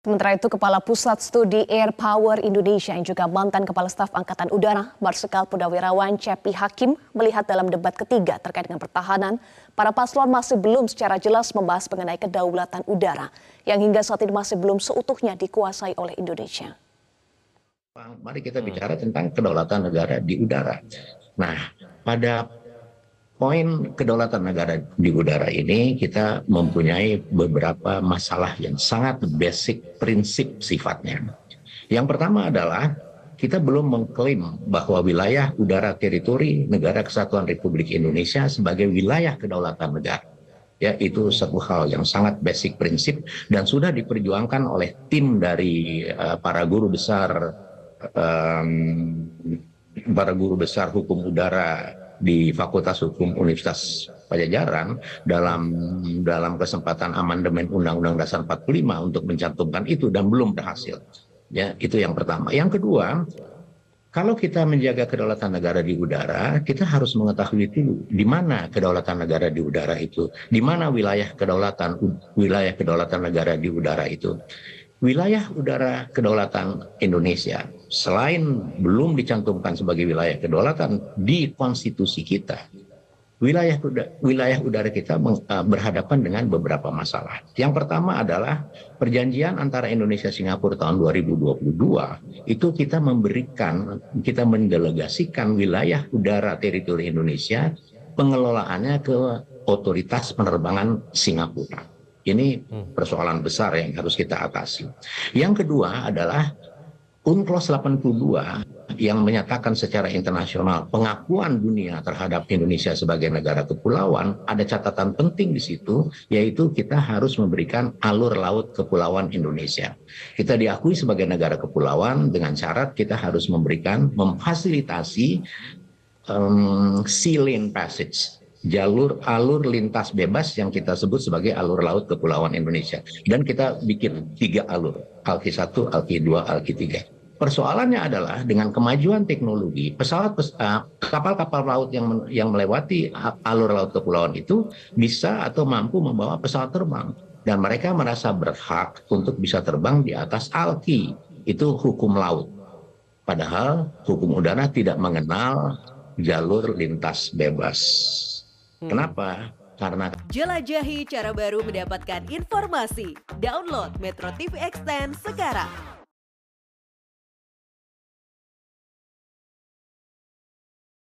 Sementara itu, Kepala Pusat Studi Air Power Indonesia yang juga mantan Kepala Staf Angkatan Udara, Marsikal Purnawirawan Cepi Hakim, melihat dalam debat ketiga terkait dengan pertahanan, para paslon masih belum secara jelas membahas mengenai kedaulatan udara, yang hingga saat ini masih belum seutuhnya dikuasai oleh Indonesia. Mari kita bicara tentang kedaulatan negara di udara. Nah, pada poin kedaulatan negara di udara ini kita mempunyai beberapa masalah yang sangat basic prinsip sifatnya. Yang pertama adalah kita belum mengklaim bahwa wilayah udara teritori negara kesatuan Republik Indonesia sebagai wilayah kedaulatan negara. Ya, itu satu hal yang sangat basic prinsip dan sudah diperjuangkan oleh tim dari uh, para guru besar um, para guru besar hukum udara di Fakultas Hukum Universitas Pajajaran dalam dalam kesempatan amandemen Undang-Undang Dasar 45 untuk mencantumkan itu dan belum berhasil. Ya, itu yang pertama. Yang kedua, kalau kita menjaga kedaulatan negara di udara, kita harus mengetahui dulu di mana kedaulatan negara di udara itu, di mana wilayah kedaulatan wilayah kedaulatan negara di udara itu wilayah udara kedaulatan Indonesia selain belum dicantumkan sebagai wilayah kedaulatan di konstitusi kita wilayah wilayah udara kita uh, berhadapan dengan beberapa masalah. Yang pertama adalah perjanjian antara Indonesia Singapura tahun 2022 itu kita memberikan kita mendelegasikan wilayah udara teritori Indonesia pengelolaannya ke otoritas penerbangan Singapura. Ini hmm. persoalan besar yang harus kita atasi. Yang kedua adalah UNCLOS 82 yang menyatakan secara internasional pengakuan dunia terhadap Indonesia sebagai negara kepulauan, ada catatan penting di situ, yaitu kita harus memberikan alur laut kepulauan Indonesia. Kita diakui sebagai negara kepulauan dengan syarat kita harus memberikan, memfasilitasi um, sea lane passage jalur alur lintas bebas yang kita sebut sebagai alur laut kepulauan Indonesia. Dan kita bikin tiga alur, Alki 1, Alki 2, Alki 3. Persoalannya adalah dengan kemajuan teknologi, pesawat eh, kapal-kapal laut yang yang melewati alur laut kepulauan itu bisa atau mampu membawa pesawat terbang dan mereka merasa berhak untuk bisa terbang di atas alki itu hukum laut. Padahal hukum udara tidak mengenal jalur lintas bebas. Hmm. Kenapa? Karena jelajahi cara baru mendapatkan informasi. Download Metro TV Extend sekarang.